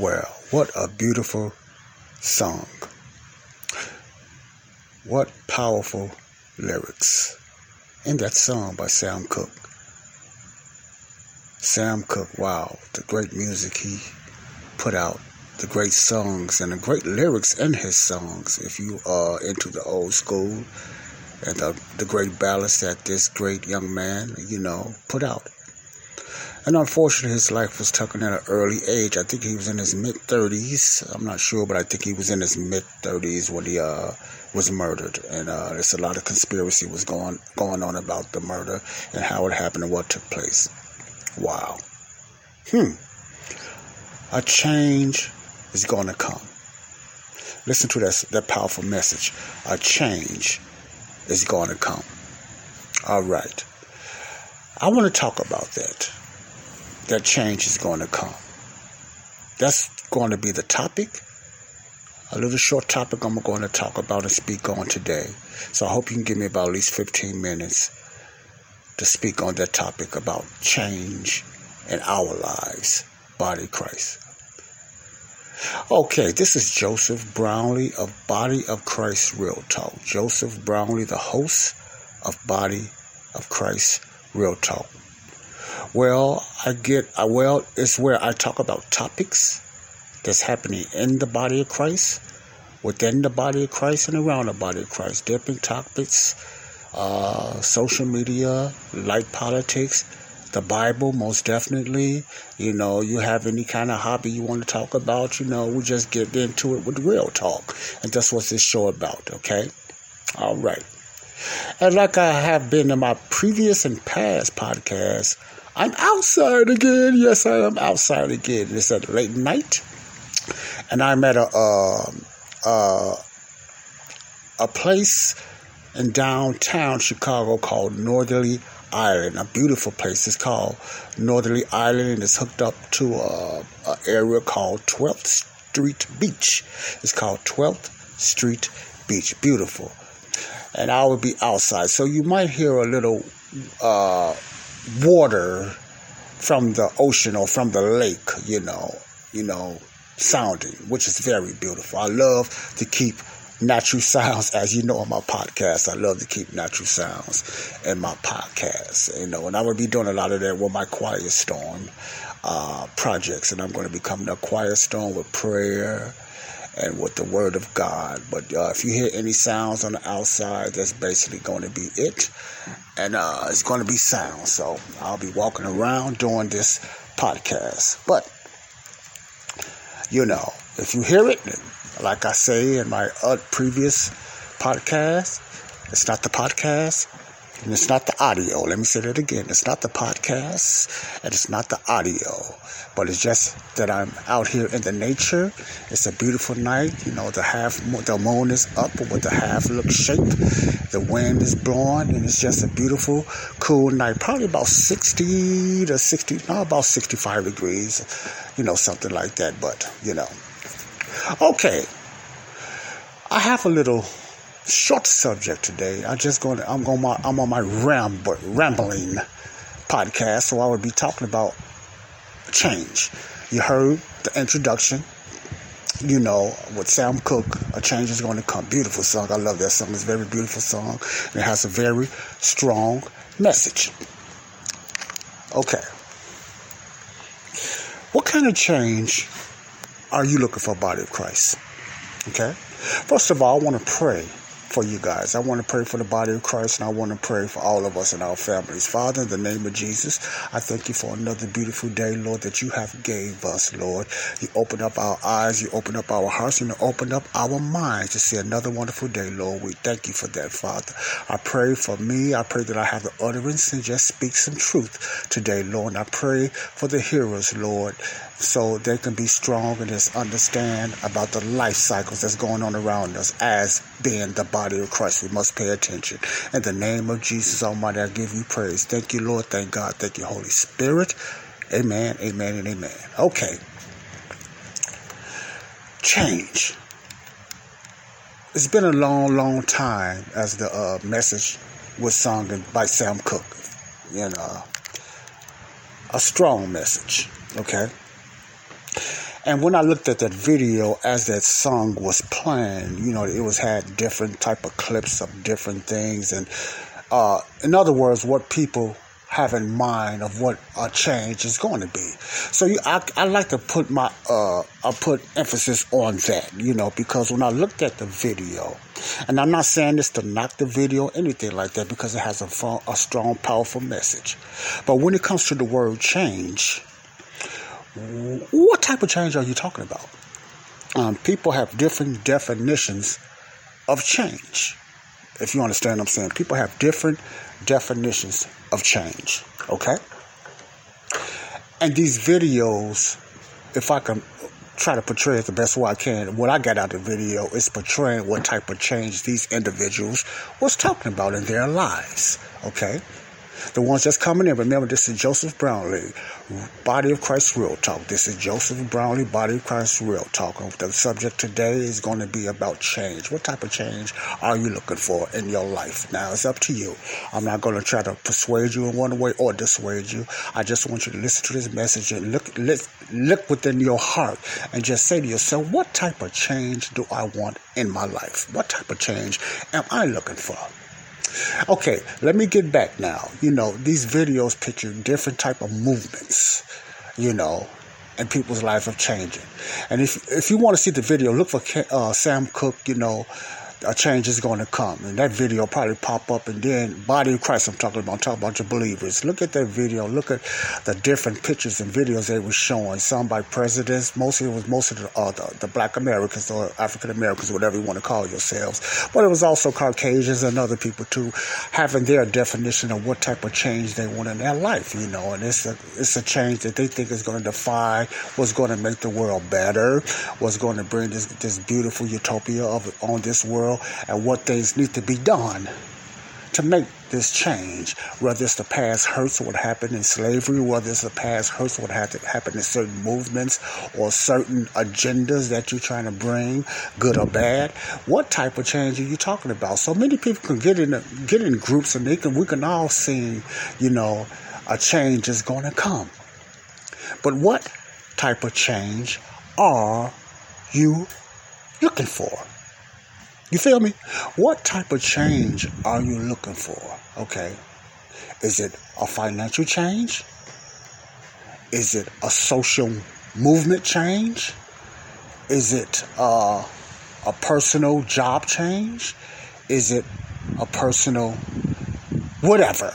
Well. What a beautiful song. What powerful lyrics in that song by Sam Cooke. Sam Cooke, wow, the great music he put out, the great songs and the great lyrics in his songs. If you are into the old school and the, the great ballads that this great young man, you know, put out. And unfortunately, his life was taken at an early age. I think he was in his mid 30s. I'm not sure, but I think he was in his mid 30s when he uh, was murdered. And uh, there's a lot of conspiracy was going going on about the murder and how it happened and what took place. Wow. Hmm. A change is going to come. Listen to that that powerful message. A change is going to come. All right. I want to talk about that that change is going to come. That's going to be the topic. A little short topic I'm going to talk about and speak on today. So I hope you can give me about at least 15 minutes to speak on that topic about change in our lives, body of Christ. Okay, this is Joseph Brownlee of Body of Christ Real Talk. Joseph Brownlee, the host of Body of Christ Real Talk. Well, I get, I, well, it's where I talk about topics that's happening in the body of Christ, within the body of Christ, and around the body of Christ. Different topics, uh, social media, like politics, the Bible, most definitely. You know, you have any kind of hobby you want to talk about, you know, we just get into it with real talk. And that's what this show about, okay? All right. And like I have been in my previous and past podcasts, I'm outside again. Yes, I am outside again. It's at late night, and I'm at a uh, uh, a place in downtown Chicago called Northerly Island. A beautiful place. It's called Northerly Island, and it's hooked up to a, a area called 12th Street Beach. It's called 12th Street Beach. Beautiful. And I will be outside, so you might hear a little. Uh, water from the ocean or from the lake, you know, you know, sounding, which is very beautiful. I love to keep natural sounds, as you know, on my podcast. I love to keep natural sounds in my podcast, you know, and I will be doing a lot of that with my Quiet Storm uh, projects, and I'm going to be coming to Quiet Storm with prayer and with the Word of God. But uh, if you hear any sounds on the outside, that's basically going to be it and uh, it's going to be sound. So I'll be walking around doing this podcast. But you know, if you hear it, like I say in my uh, previous podcast, it's not the podcast and it's not the audio. Let me say that again. It's not the podcast and it's not the audio, but it's just that I'm out here in the nature. It's a beautiful night. You know, the half the moon is up with the half look shape. The wind is blowing and it's just a beautiful, cool night. Probably about 60 to 60, no, about 65 degrees, you know, something like that. But, you know. Okay. I have a little short subject today. I just going. I'm going. My, I'm on my ramble, rambling podcast, so I will be talking about change. You heard the introduction. You know, with Sam Cooke, a change is going to come. Beautiful song. I love that song. It's a very beautiful song. And it has a very strong message. Okay. What kind of change are you looking for, body of Christ? Okay. First of all, I want to pray for you guys. I want to pray for the body of Christ and I want to pray for all of us and our families. Father, in the name of Jesus, I thank you for another beautiful day, Lord, that you have gave us, Lord. You open up our eyes, you open up our hearts, and you open up our minds to see another wonderful day, Lord. We thank you for that, Father. I pray for me. I pray that I have the utterance and just speak some truth today, Lord. And I pray for the hearers, Lord, so they can be strong and just understand about the life cycles that's going on around us as being the body of Christ. We must pay attention. In the name of Jesus Almighty, I give you praise. Thank you, Lord. Thank God. Thank you, Holy Spirit. Amen, amen, and amen. Okay. Change. It's been a long, long time as the uh, message was sung by Sam Cooke. You know, a strong message. Okay. And when I looked at that video as that song was playing, you know, it was had different type of clips of different things, and uh, in other words, what people have in mind of what a change is going to be. So you, I, I like to put my uh, I put emphasis on that, you know, because when I looked at the video, and I'm not saying this to knock the video, anything like that, because it has a, a strong, powerful message. But when it comes to the word change, what type of change are you talking about? Um, people have different definitions of change. If you understand what I'm saying, people have different definitions of change. Okay? And these videos, if I can try to portray it the best way I can, what I got out of the video is portraying what type of change these individuals was talking about in their lives. Okay? The ones that's coming in, remember this is Joseph Brownlee, Body of Christ Real Talk. This is Joseph Brownlee, Body of Christ Real Talk. The subject today is going to be about change. What type of change are you looking for in your life? Now it's up to you. I'm not going to try to persuade you in one way or dissuade you. I just want you to listen to this message and look, look, look within your heart and just say to yourself, what type of change do I want in my life? What type of change am I looking for? Okay, let me get back now. You know, these videos picture different type of movements, you know, and people's lives are changing. And if if you want to see the video, look for uh, Sam Cooke, you know, a change is going to come. And that video probably pop up and then Body of Christ I'm talking about, I'm talking about your believers. Look at that video. Look at the different pictures and videos they were showing. Some by presidents. Mostly it was most of the, uh, the, the black Americans or African Americans, whatever you want to call yourselves. But it was also Caucasians and other people too, having their definition of what type of change they want in their life, you know. And it's a, it's a change that they think is going to defy what's going to make the world better, what's going to bring this, this beautiful utopia of on this world and what things need to be done to make this change. Whether it's the past hurts what happened in slavery, whether it's the past hurts what happened in certain movements or certain agendas that you're trying to bring, good or bad. What type of change are you talking about? So many people can get in get in groups and they can we can all see, you know, a change is going to come. But what type of change are you looking for? You feel me? What type of change are you looking for? Okay. Is it a financial change? Is it a social movement change? Is it uh, a personal job change? Is it a personal whatever?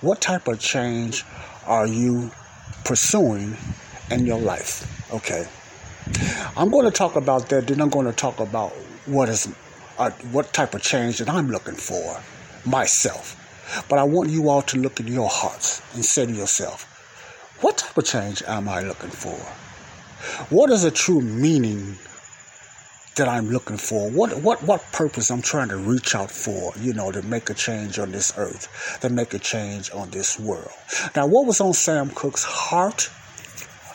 What type of change are you pursuing in your life? Okay. I'm going to talk about that. Then I'm going to talk about what is uh, what type of change that I'm looking for myself. But I want you all to look in your hearts and say to yourself, what type of change am I looking for? What is the true meaning that I'm looking for? What what what purpose I'm trying to reach out for, you know, to make a change on this earth, to make a change on this world. Now what was on Sam Cooke's heart?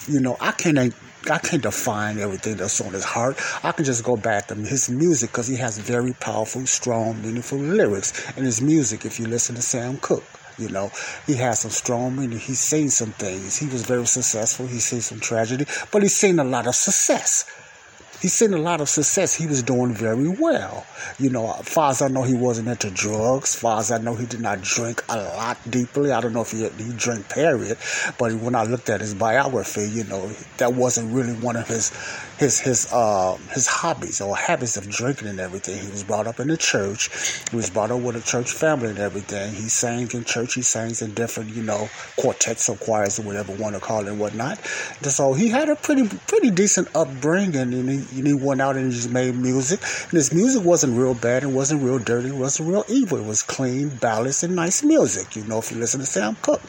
You know, I can't I can't define everything that's on his heart. I can just go back to his music because he has very powerful, strong, meaningful lyrics in his music. If you listen to Sam Cooke, you know, he has some strong meaning. He's seen some things. He was very successful. He's seen some tragedy, but he's seen a lot of success he's seen a lot of success. He was doing very well. You know, as far as I know, he wasn't into drugs. As far as I know, he did not drink a lot deeply. I don't know if he, he drank, period. But when I looked at his biography, you know, that wasn't really one of his his his uh his hobbies or habits of drinking and everything. He was brought up in the church. He was brought up with a church family and everything. He sang in church. He sang in different, you know, quartets or choirs or whatever you want to call it and whatnot. So he had a pretty pretty decent upbringing and he and he went out and he just made music. And his music wasn't real bad, it wasn't real dirty, it wasn't real evil. It was clean, balanced, and nice music, you know, if you listen to Sam Cooke.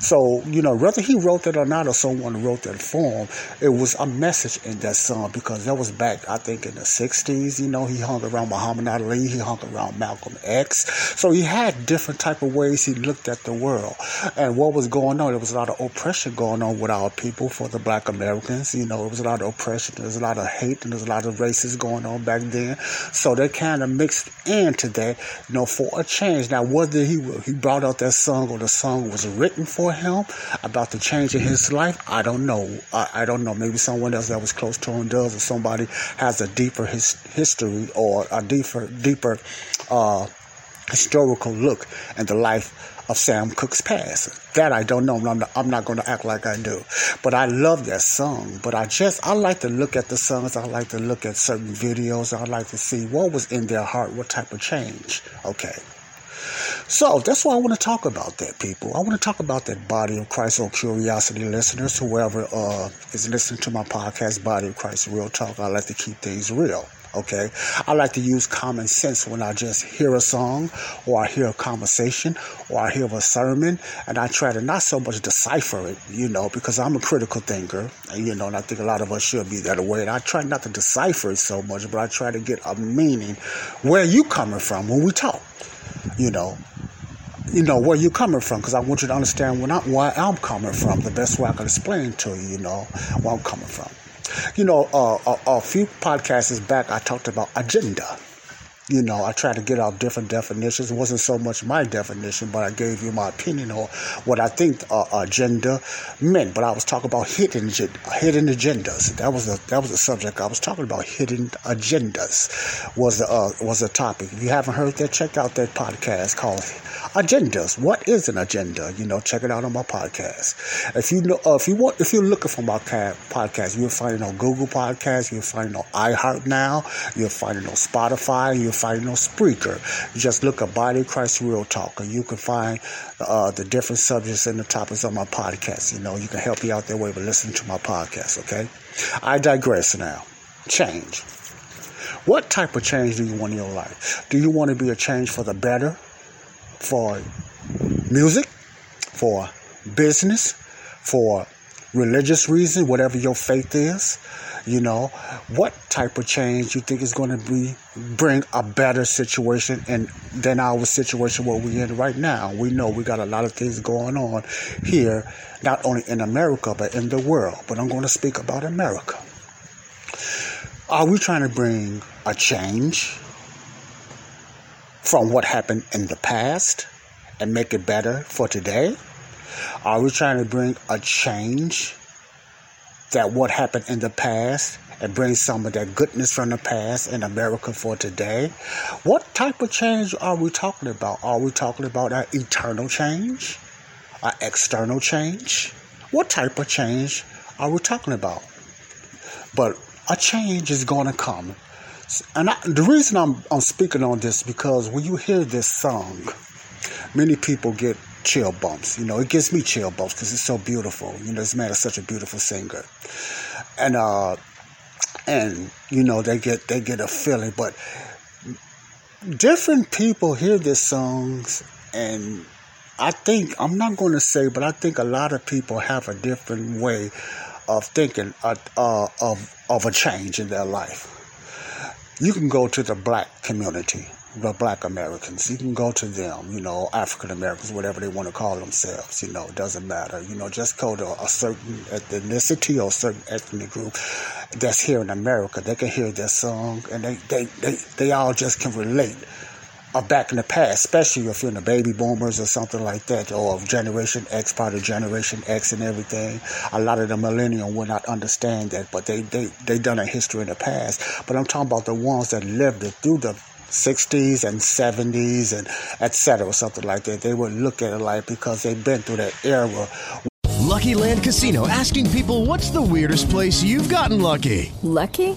So, you know, whether he wrote that or not, or someone wrote that for him, it was a message in that song because that was back, I think, in the 60s. You know, he hung around Muhammad Ali, he hung around Malcolm X. So he had different type of ways he looked at the world. And what was going on, there was a lot of oppression going on with our people for the black Americans. You know, there was a lot of oppression, there was a lot of hate, and there's a lot of racism going on back then. So they kind of mixed into that, you know, for a change. Now, whether he he brought out that song or the song was written for him about the change in his life, I don't know. I, I don't know. Maybe someone else that was close to him does, or somebody has a deeper his, history or a deeper deeper uh, historical look in the life of Sam Cooke's past. That I don't know. I'm not, I'm not going to act like I do. But I love that song. But I just, I like to look at the songs. I like to look at certain videos. I like to see what was in their heart, what type of change. Okay. So that's why I want to talk about that, people. I want to talk about that body of Christ or curiosity listeners, whoever uh, is listening to my podcast, Body of Christ Real Talk. I like to keep things real. Okay. I like to use common sense when I just hear a song or I hear a conversation or I hear a sermon and I try to not so much decipher it, you know, because I'm a critical thinker, and, you know, and I think a lot of us should be that way. And I try not to decipher it so much, but I try to get a meaning where you coming from when we talk, you know. You know where you're coming from because I want you to understand when I, where I'm coming from. The best way I can explain to you, you know, where I'm coming from. You know, uh, a, a few podcasts back, I talked about agenda. You know, I tried to get out different definitions. It wasn't so much my definition, but I gave you my opinion on what I think uh, agenda meant. But I was talking about hidden hidden agendas. That was a that was the subject I was talking about. Hidden agendas was the uh, was the topic. If you haven't heard that, check out that podcast called Agendas. What is an agenda? You know, check it out on my podcast. If you know, uh, if you want, if you're looking for my ca- podcast, you'll find it on Google Podcasts. You'll find it on iHeart now. You'll find it on Spotify. You'll find on Spreaker. Just look at Body Christ Real Talk, and you can find uh, the different subjects and the topics on my podcast. You know, you can help you out that way by listening to my podcast. Okay, I digress now. Change. What type of change do you want in your life? Do you want to be a change for the better? For music? For business? For religious reason, whatever your faith is? You know, what type of change you think is going to be bring a better situation and than our situation where we're in right now? We know we got a lot of things going on here, not only in America but in the world. But I'm going to speak about America. Are we trying to bring a change from what happened in the past and make it better for today? Are we trying to bring a change that what happened in the past and bring some of that goodness from the past in America for today? What type of change are we talking about? Are we talking about an eternal change? An external change? What type of change are we talking about? But a change is going to come. And I, the reason I'm, I'm speaking on this because when you hear this song, many people get chill bumps. You know, it gives me chill bumps because it's so beautiful. You know, this man is such a beautiful singer, and uh, and you know they get they get a feeling. But different people hear this songs, and I think I'm not going to say, but I think a lot of people have a different way of thinking uh, uh, of of a change in their life. You can go to the black community, the black Americans. You can go to them, you know, African Americans, whatever they want to call themselves. You know, it doesn't matter. You know, just go to a certain ethnicity or certain ethnic group that's here in America. They can hear this song, and they they they, they all just can relate back in the past, especially if you're in the baby boomers or something like that, or Generation X, part of Generation X and everything. A lot of the millennial will not understand that, but they they they done a history in the past. But I'm talking about the ones that lived it through the 60s and 70s and etc. or something like that. They would look at it like because they've been through that era. Lucky Land Casino asking people what's the weirdest place you've gotten lucky? Lucky?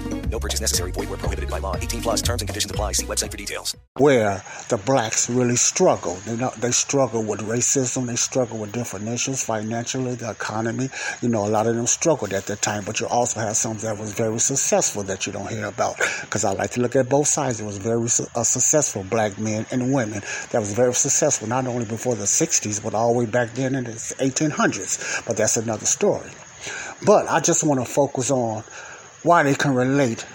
No purchase necessary. Void where prohibited by law. 18 plus terms and conditions apply. See website for details. where the blacks really struggle. They not, they struggle with racism. They struggle with different issues, financially, the economy. You know, a lot of them struggled at that time. But you also have some that was very successful that you don't hear about. Because I like to look at both sides. It was very uh, successful black men and women that was very successful, not only before the 60s, but all the way back then in the 1800s. But that's another story. But I just want to focus on why they can relate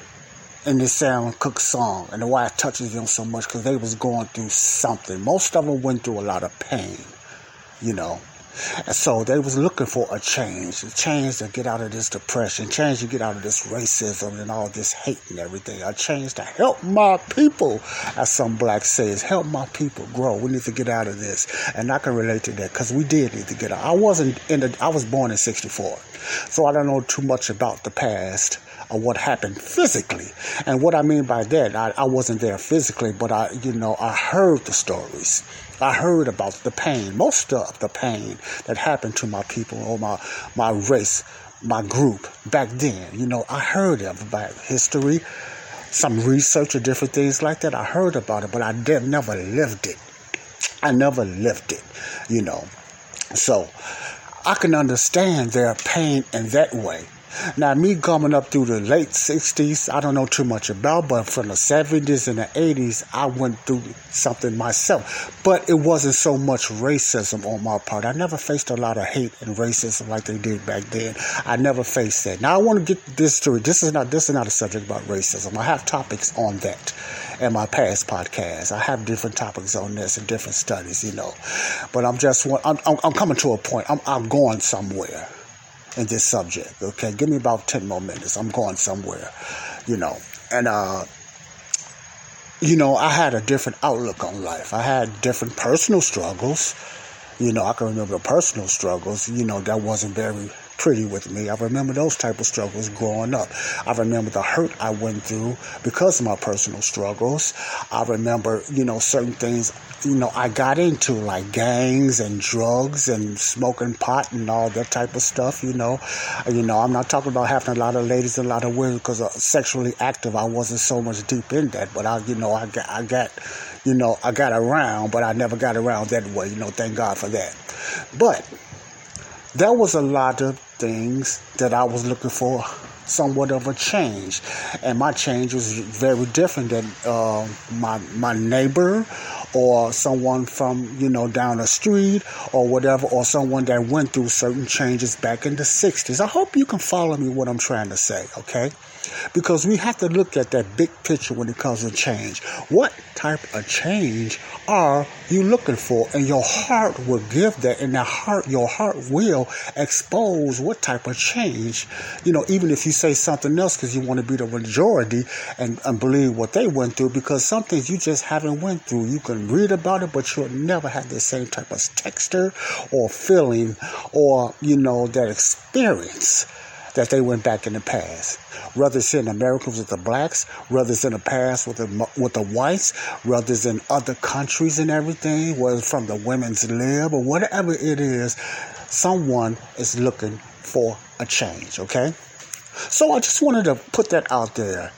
in this Sam Cooke song and why it touches them so much because they was going through something. Most of them went through a lot of pain, you know. And so they was looking for a change, a change to get out of this depression, change to get out of this racism and all this hate and everything, a change to help my people, as some blacks says, help my people grow. We need to get out of this, and I can relate to that because we did need to get out. I wasn't in the, I was born in '64, so I don't know too much about the past of what happened physically. And what I mean by that, I, I wasn't there physically, but I, you know, I heard the stories. I heard about the pain, most of the pain that happened to my people or my, my race, my group back then. You know, I heard about history, some research or different things like that. I heard about it, but I did, never lived it. I never lived it, you know. So I can understand their pain in that way. Now, me coming up through the late 60s, I don't know too much about, but from the 70s and the 80s, I went through something myself. But it wasn't so much racism on my part. I never faced a lot of hate and racism like they did back then. I never faced that. Now, I want to get this to this is not this is not a subject about racism. I have topics on that in my past podcasts. I have different topics on this and different studies, you know. But I'm just I'm, I'm, I'm coming to a point. I'm, I'm going somewhere in this subject. Okay, give me about ten more minutes. I'm going somewhere, you know. And uh, you know, I had a different outlook on life. I had different personal struggles. You know, I can remember personal struggles. You know, that wasn't very pretty with me. I remember those type of struggles growing up. I remember the hurt I went through because of my personal struggles. I remember, you know, certain things, you know, I got into like gangs and drugs and smoking pot and all that type of stuff, you know. You know, I'm not talking about having a lot of ladies and a lot of women because uh, sexually active. I wasn't so much deep in that, but I, you know, I got, I got, you know, I got around, but I never got around that way, you know, thank God for that. But there was a lot of things that I was looking for somewhat of a change, and my change was very different than uh, my my neighbor or someone from you know down the street or whatever, or someone that went through certain changes back in the '60s. I hope you can follow me what I'm trying to say, okay? Because we have to look at that big picture when it comes to change. What type of change are you looking for? And your heart will give that, and that heart, your heart will expose what type of change. You know, even if you say something else because you want to be the majority and, and believe what they went through, because some things you just haven't went through. You can read about it, but you'll never have the same type of texture or feeling or you know that experience that they went back in the past. Whether it's in Americans with the blacks, whether it's in the past with the with the whites, whether it's in other countries and everything, whether from the women's lib or whatever it is, someone is looking for a change. Okay, so I just wanted to put that out there.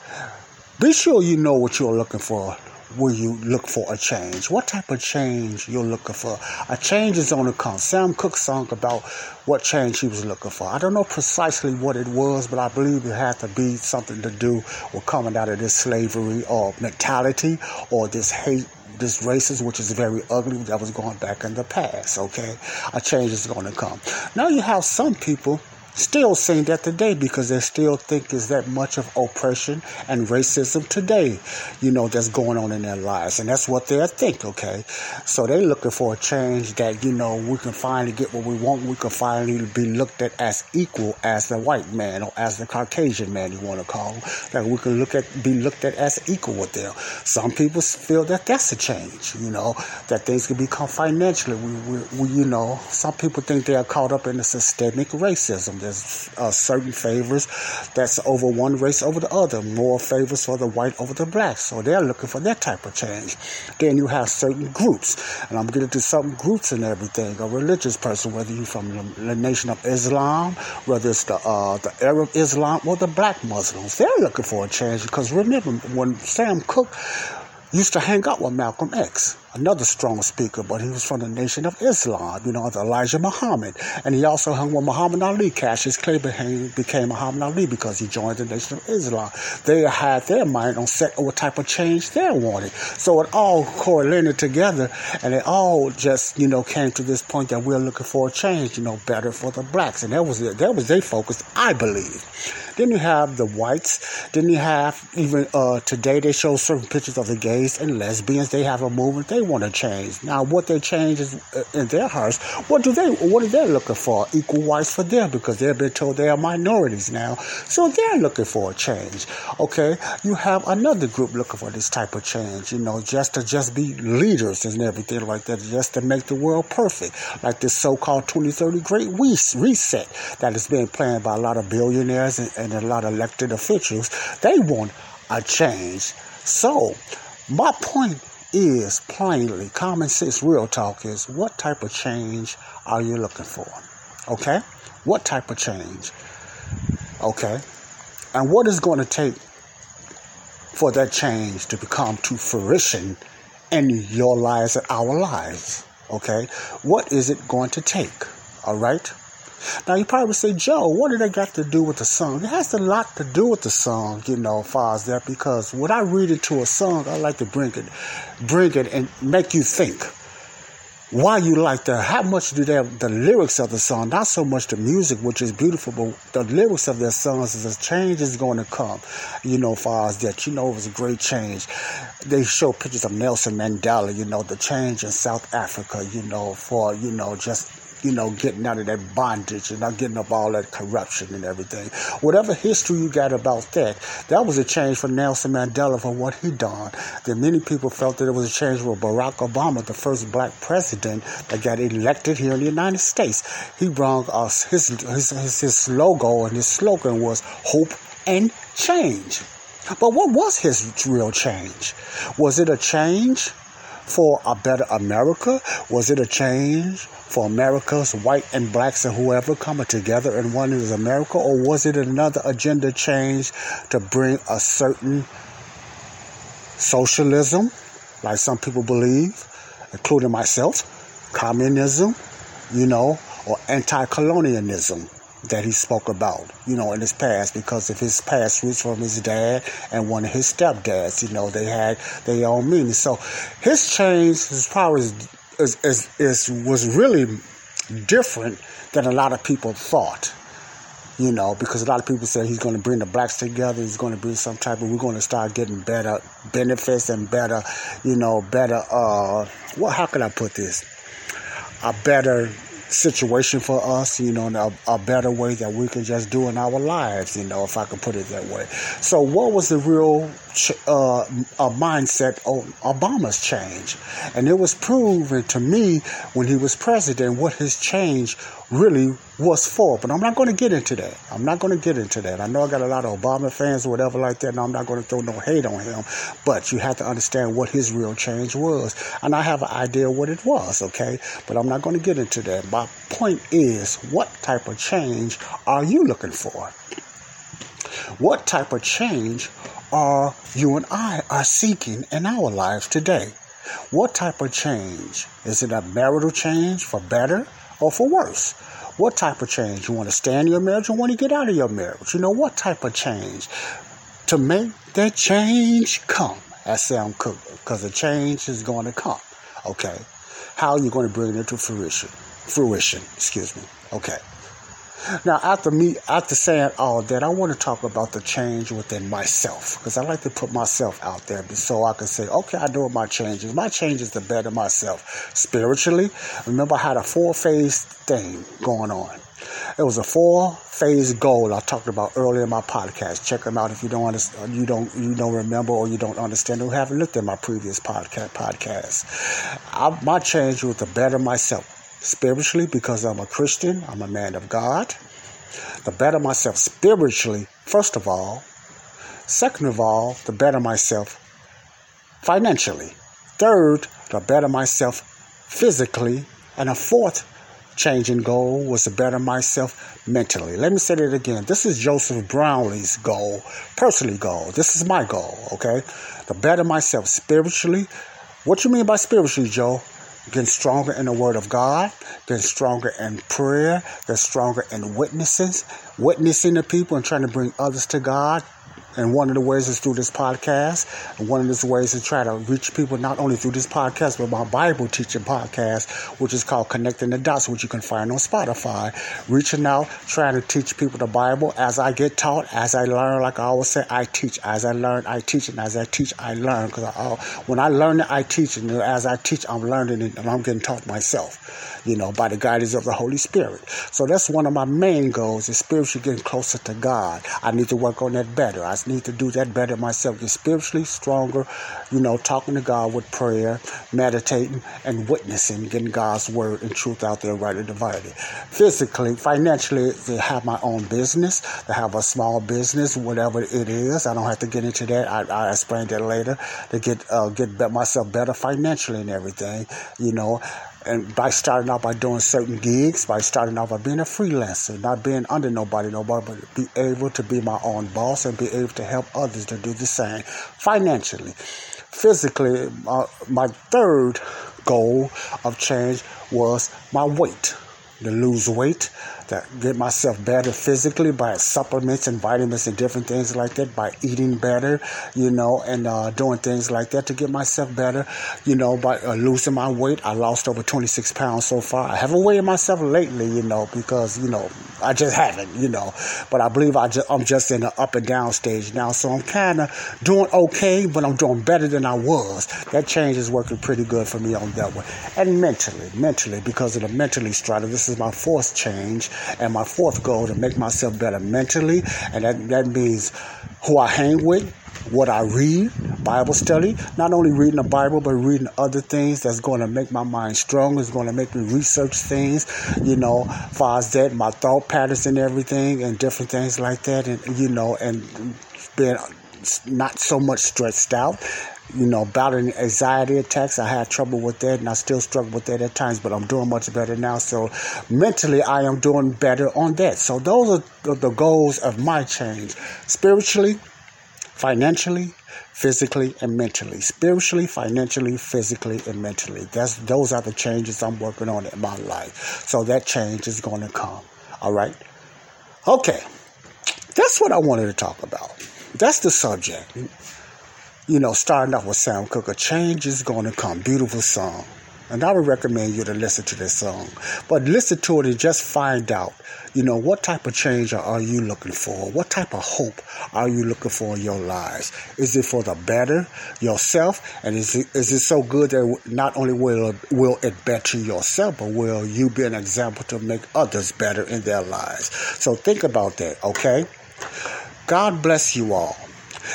Be sure you know what you're looking for will you look for a change? What type of change you're looking for? A change is on the come. Sam Cooke sung about what change he was looking for. I don't know precisely what it was, but I believe it had to be something to do with coming out of this slavery or mentality or this hate this racism, which is very ugly, that was going back in the past, okay? A change is going to come. Now you have some people still saying that today because they still think there's that much of oppression and racism today, you know, that's going on in their lives. And that's what they think, okay? So they're looking for a change that, you know, we can finally get what we want. We can finally be looked at as equal as the white man or as the Caucasian man, you want to call him. That we can look at, be looked at as equal with them. Some people feel that that's a change, you know, that things can become financially. We, we, we you know, some people think they are caught up in the systemic racism there's uh, certain favors that's over one race over the other, more favors for the white over the black. So they're looking for that type of change. Then you have certain groups, and I'm getting to some groups and everything. A religious person, whether you're from the, nation of Islam, whether it's the uh, the Arab Islam or the black Muslims, they're looking for a change because remember when Sam Cooke used to hang out with Malcolm X, another strong speaker, but he was from the Nation of Islam, you know, Elijah Muhammad. And he also hung with Muhammad Ali. Cassius Clay became, became Muhammad Ali because he joined the Nation of Islam. They had their mind on set what type of change they wanted. So it all correlated together, and it all just, you know, came to this point that we're looking for a change, you know, better for the blacks. And that was it. That was their focus, I believe. Then you have the whites. Then you have even uh, today they show certain pictures of the gays and lesbians. They have a movement they want to change. Now, what they change is uh, in their hearts. What do they? What are they looking for? Equal rights for them because they've been told they are minorities now. So they're looking for a change. Okay, you have another group looking for this type of change. You know, just to just be leaders and everything like that, just to make the world perfect, like this so-called 2030 Great Reset that is being planned by a lot of billionaires and, and and a lot of elected officials, they want a change. So, my point is plainly, common sense, real talk is what type of change are you looking for? Okay? What type of change? Okay? And what is going to take for that change to become to fruition in your lives and our lives? Okay? What is it going to take? All right? Now you probably say, Joe, what did that got to do with the song? It has a lot to do with the song, you know, far as that, because when I read it to a song, I like to bring it, bring it and make you think why you like that, how much do they the lyrics of the song, not so much the music, which is beautiful, but the lyrics of their songs is a change is going to come, you know, far as that, you know, it was a great change. They show pictures of Nelson Mandela, you know, the change in South Africa, you know, for, you know, just you know, getting out of that bondage and not getting up all that corruption and everything. Whatever history you got about that, that was a change for Nelson Mandela for what he done. Then many people felt that it was a change for Barack Obama, the first black president that got elected here in the United States. He brought us his his his, his logo and his slogan was hope and change. But what was his real change? Was it a change for a better America? Was it a change for America's white and blacks and whoever coming together in one is America? Or was it another agenda change to bring a certain socialism, like some people believe, including myself, communism, you know, or anti colonialism? That he spoke about, you know, in his past because of his past roots from his dad and one of his stepdads. You know, they had their own meaning. So his change, his power is, is, is, is was really different than a lot of people thought. You know, because a lot of people say he's going to bring the blacks together. He's going to bring some type of. We're going to start getting better benefits and better, you know, better. uh Well, how can I put this? A better situation for us, you know, a, a, better way that we can just do in our lives, you know, if I could put it that way. So, what was the real uh, mindset of Obama's change? And it was proven to me when he was president what his change really was for. But I'm not going to get into that. I'm not going to get into that. I know I got a lot of Obama fans or whatever like that, and I'm not going to throw no hate on him. But you have to understand what his real change was. And I have an idea what it was, okay? But I'm not going to get into that. My point is, what type of change are you looking for? What type of change are you and I are seeking in our lives today? What type of change? Is it a marital change for better or for worse? What type of change? You want to stay in your marriage or want to get out of your marriage? You know, what type of change? To make that change come, as Sam Cooke, because the change is going to come. Okay. How are you going to bring it into fruition? Fruition, excuse me. Okay. Now, after me, after saying all that, I want to talk about the change within myself because I like to put myself out there so I can say, okay, I know what my change is. My change is to better myself spiritually. Remember, I had a four phase thing going on. It was a four phase goal I talked about earlier in my podcast. Check them out if you don't understand, you don't you don't remember or you don't understand or haven't looked at my previous podcast. Podcast. My change was to better myself spiritually because I'm a Christian, I'm a man of God. To better myself spiritually, first of all. Second of all, to better myself financially. Third, to better myself physically. And a fourth changing goal was to better myself mentally. Let me say that again. This is Joseph Brownlee's goal, personally goal. This is my goal, okay? To better myself spiritually. What you mean by spiritually, Joe? Getting stronger in the Word of God, getting stronger in prayer, getting stronger in witnesses, witnessing to people and trying to bring others to God. And one of the ways is through this podcast. And one of the ways is try to reach people not only through this podcast, but my Bible teaching podcast, which is called Connecting the Dots, which you can find on Spotify. Reaching out, trying to teach people the Bible as I get taught, as I learn. Like I always say, I teach. As I learn, I teach. And as I teach, I learn. Because when I learn I teach. And as I teach, I'm learning and I'm getting taught myself. You know, by the guidance of the Holy Spirit. So that's one of my main goals is spiritually getting closer to God. I need to work on that better. I need to do that better myself, get spiritually stronger, you know, talking to God with prayer, meditating, and witnessing, getting God's word and truth out there rightly divided. Physically, financially, to have my own business, to have a small business, whatever it is. I don't have to get into that. I, I explain that later. To get uh, get myself better financially and everything, you know and by starting out by doing certain gigs, by starting out by being a freelancer, not being under nobody, nobody, but be able to be my own boss and be able to help others to do the same financially. Physically, uh, my third goal of change was my weight, to lose weight, to get myself better physically by supplements and vitamins and different things like that, by eating better, you know, and uh, doing things like that to get myself better, you know, by uh, losing my weight. I lost over 26 pounds so far. I haven't weighed myself lately, you know, because, you know, I just haven't, you know, but I believe I just, I'm just in the up and down stage now. So I'm kind of doing okay, but I'm doing better than I was. That change is working pretty good for me on that one. And mentally, mentally, because of the mentally strata, this is my fourth change and my fourth goal to make myself better mentally. And that, that means who I hang with, what I read, Bible study, not only reading the Bible, but reading other things that's going to make my mind strong, it's going to make me research things, you know, far as that, my thought patterns and everything, and different things like that, and, you know, and being not so much stressed out. You know, battling anxiety attacks. I had trouble with that and I still struggle with that at times, but I'm doing much better now. So mentally, I am doing better on that. So those are the goals of my change. Spiritually, financially, physically, and mentally. Spiritually, financially, physically, and mentally. That's those are the changes I'm working on in my life. So that change is going to come. All right. Okay. That's what I wanted to talk about. That's the subject. You know, starting off with Sam Cooke, a change is going to come. Beautiful song. And I would recommend you to listen to this song. But listen to it and just find out, you know, what type of change are you looking for? What type of hope are you looking for in your lives? Is it for the better yourself? And is it, is it so good that not only will, will it better yourself, but will you be an example to make others better in their lives? So think about that, okay? God bless you all.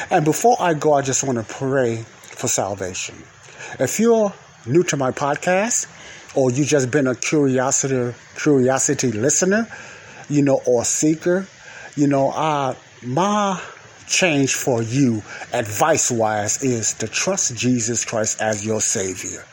And before I go, I just want to pray for salvation. If you're new to my podcast, or you've just been a curiosity curiosity listener, you know, or seeker, you know, uh, my change for you, advice wise, is to trust Jesus Christ as your Savior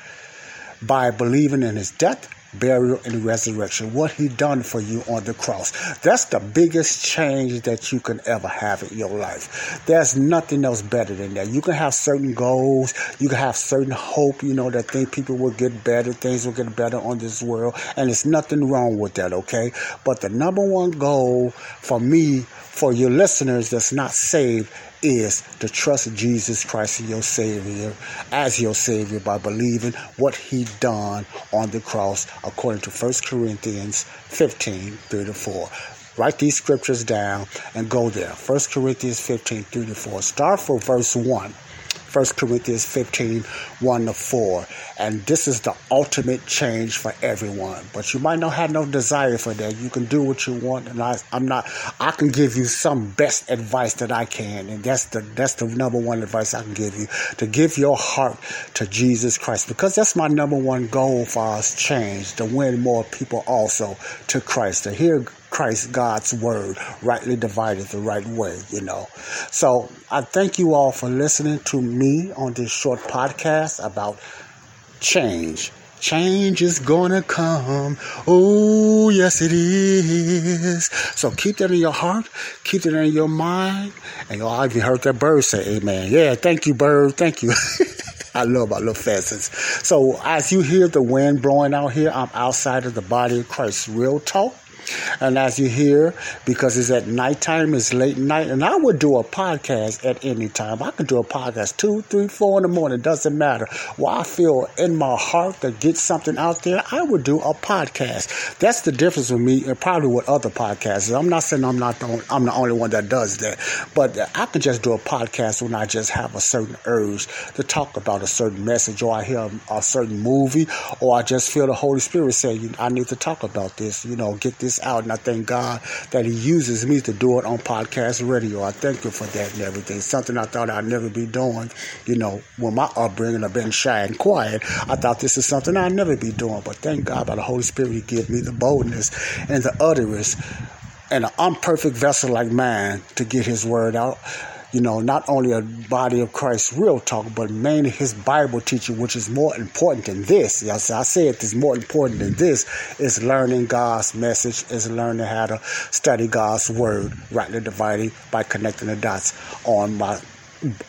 by believing in His death, burial, and resurrection. What He done for you on the cross. That's the biggest change that you can ever have in your life. There's nothing else better than that. You can have certain goals, you can have certain hope, you know, that think people will get better, things will get better on this world, and there's nothing wrong with that, okay? But the number one goal for me, for your listeners that's not saved, is to trust Jesus Christ as your Savior, as your Savior by believing what He done on the cross, according to 1 Corinthians 15, 3 to 4. Write these scriptures down and go there. 1 Corinthians 15, 3 to 4. Start for verse 1. 1 Corinthians 15, 1 to 4. And this is the ultimate change for everyone. But you might not have no desire for that. You can do what you want. And I, I'm not, I can give you some best advice that I can. And that's the, that's the number one advice I can give you. To give your heart to Jesus Christ. Because that's my number one goal for us change. To win more people also to Christ. To hear Christ, God's word, rightly divided the right way, you know. So I thank you all for listening to me on this short podcast about change. Change is gonna come. Oh, yes, it is. So keep that in your heart, keep that in your mind. And y'all, I even heard that bird say, Amen. Yeah, thank you, bird. Thank you. I love my little pheasants. So as you hear the wind blowing out here, I'm outside of the body of Christ. Real talk. And as you hear, because it's at nighttime, it's late night, and I would do a podcast at any time. I could do a podcast two, three, four in the morning, doesn't matter. While I feel in my heart to get something out there, I would do a podcast. That's the difference with me and probably with other podcasts. I'm not saying I'm not the only, I'm the only one that does that, but I could just do a podcast when I just have a certain urge to talk about a certain message, or I hear a, a certain movie, or I just feel the Holy Spirit say, I need to talk about this, you know, get this out. And I thank God that He uses me to do it on podcast radio. I thank you for that and everything. Something I thought I'd never be doing, you know, when my upbringing, I've been shy and quiet. I thought this is something I'd never be doing. But thank God by the Holy Spirit, He gave me the boldness and the utterance and an imperfect vessel like mine to get His word out you know, not only a body of Christ real talk, but mainly his Bible teaching, which is more important than this. Yes, I say it is more important than this is learning God's message, is learning how to study God's word, rightly dividing by connecting the dots on my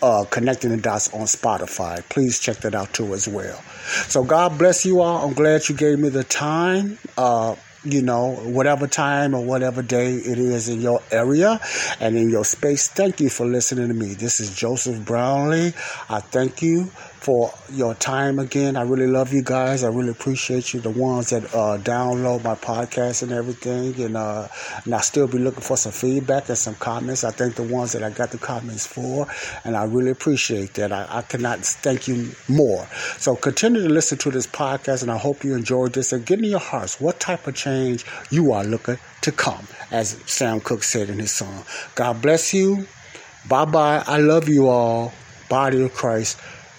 uh, connecting the dots on Spotify. Please check that out too as well. So God bless you all. I'm glad you gave me the time. Uh, you know, whatever time or whatever day it is in your area and in your space. Thank you for listening to me. This is Joseph Brownlee. I thank you for your time again. I really love you guys. I really appreciate you, the ones that uh, download my podcast and everything. And, uh, and I still be looking for some feedback and some comments. I thank the ones that I got the comments for, and I really appreciate that. I, I cannot thank you more. So continue to listen to this podcast, and I hope you enjoyed this. And get in your hearts what type of change you are looking to come, as Sam Cooke said in his song. God bless you. Bye bye. I love you all. Body of Christ.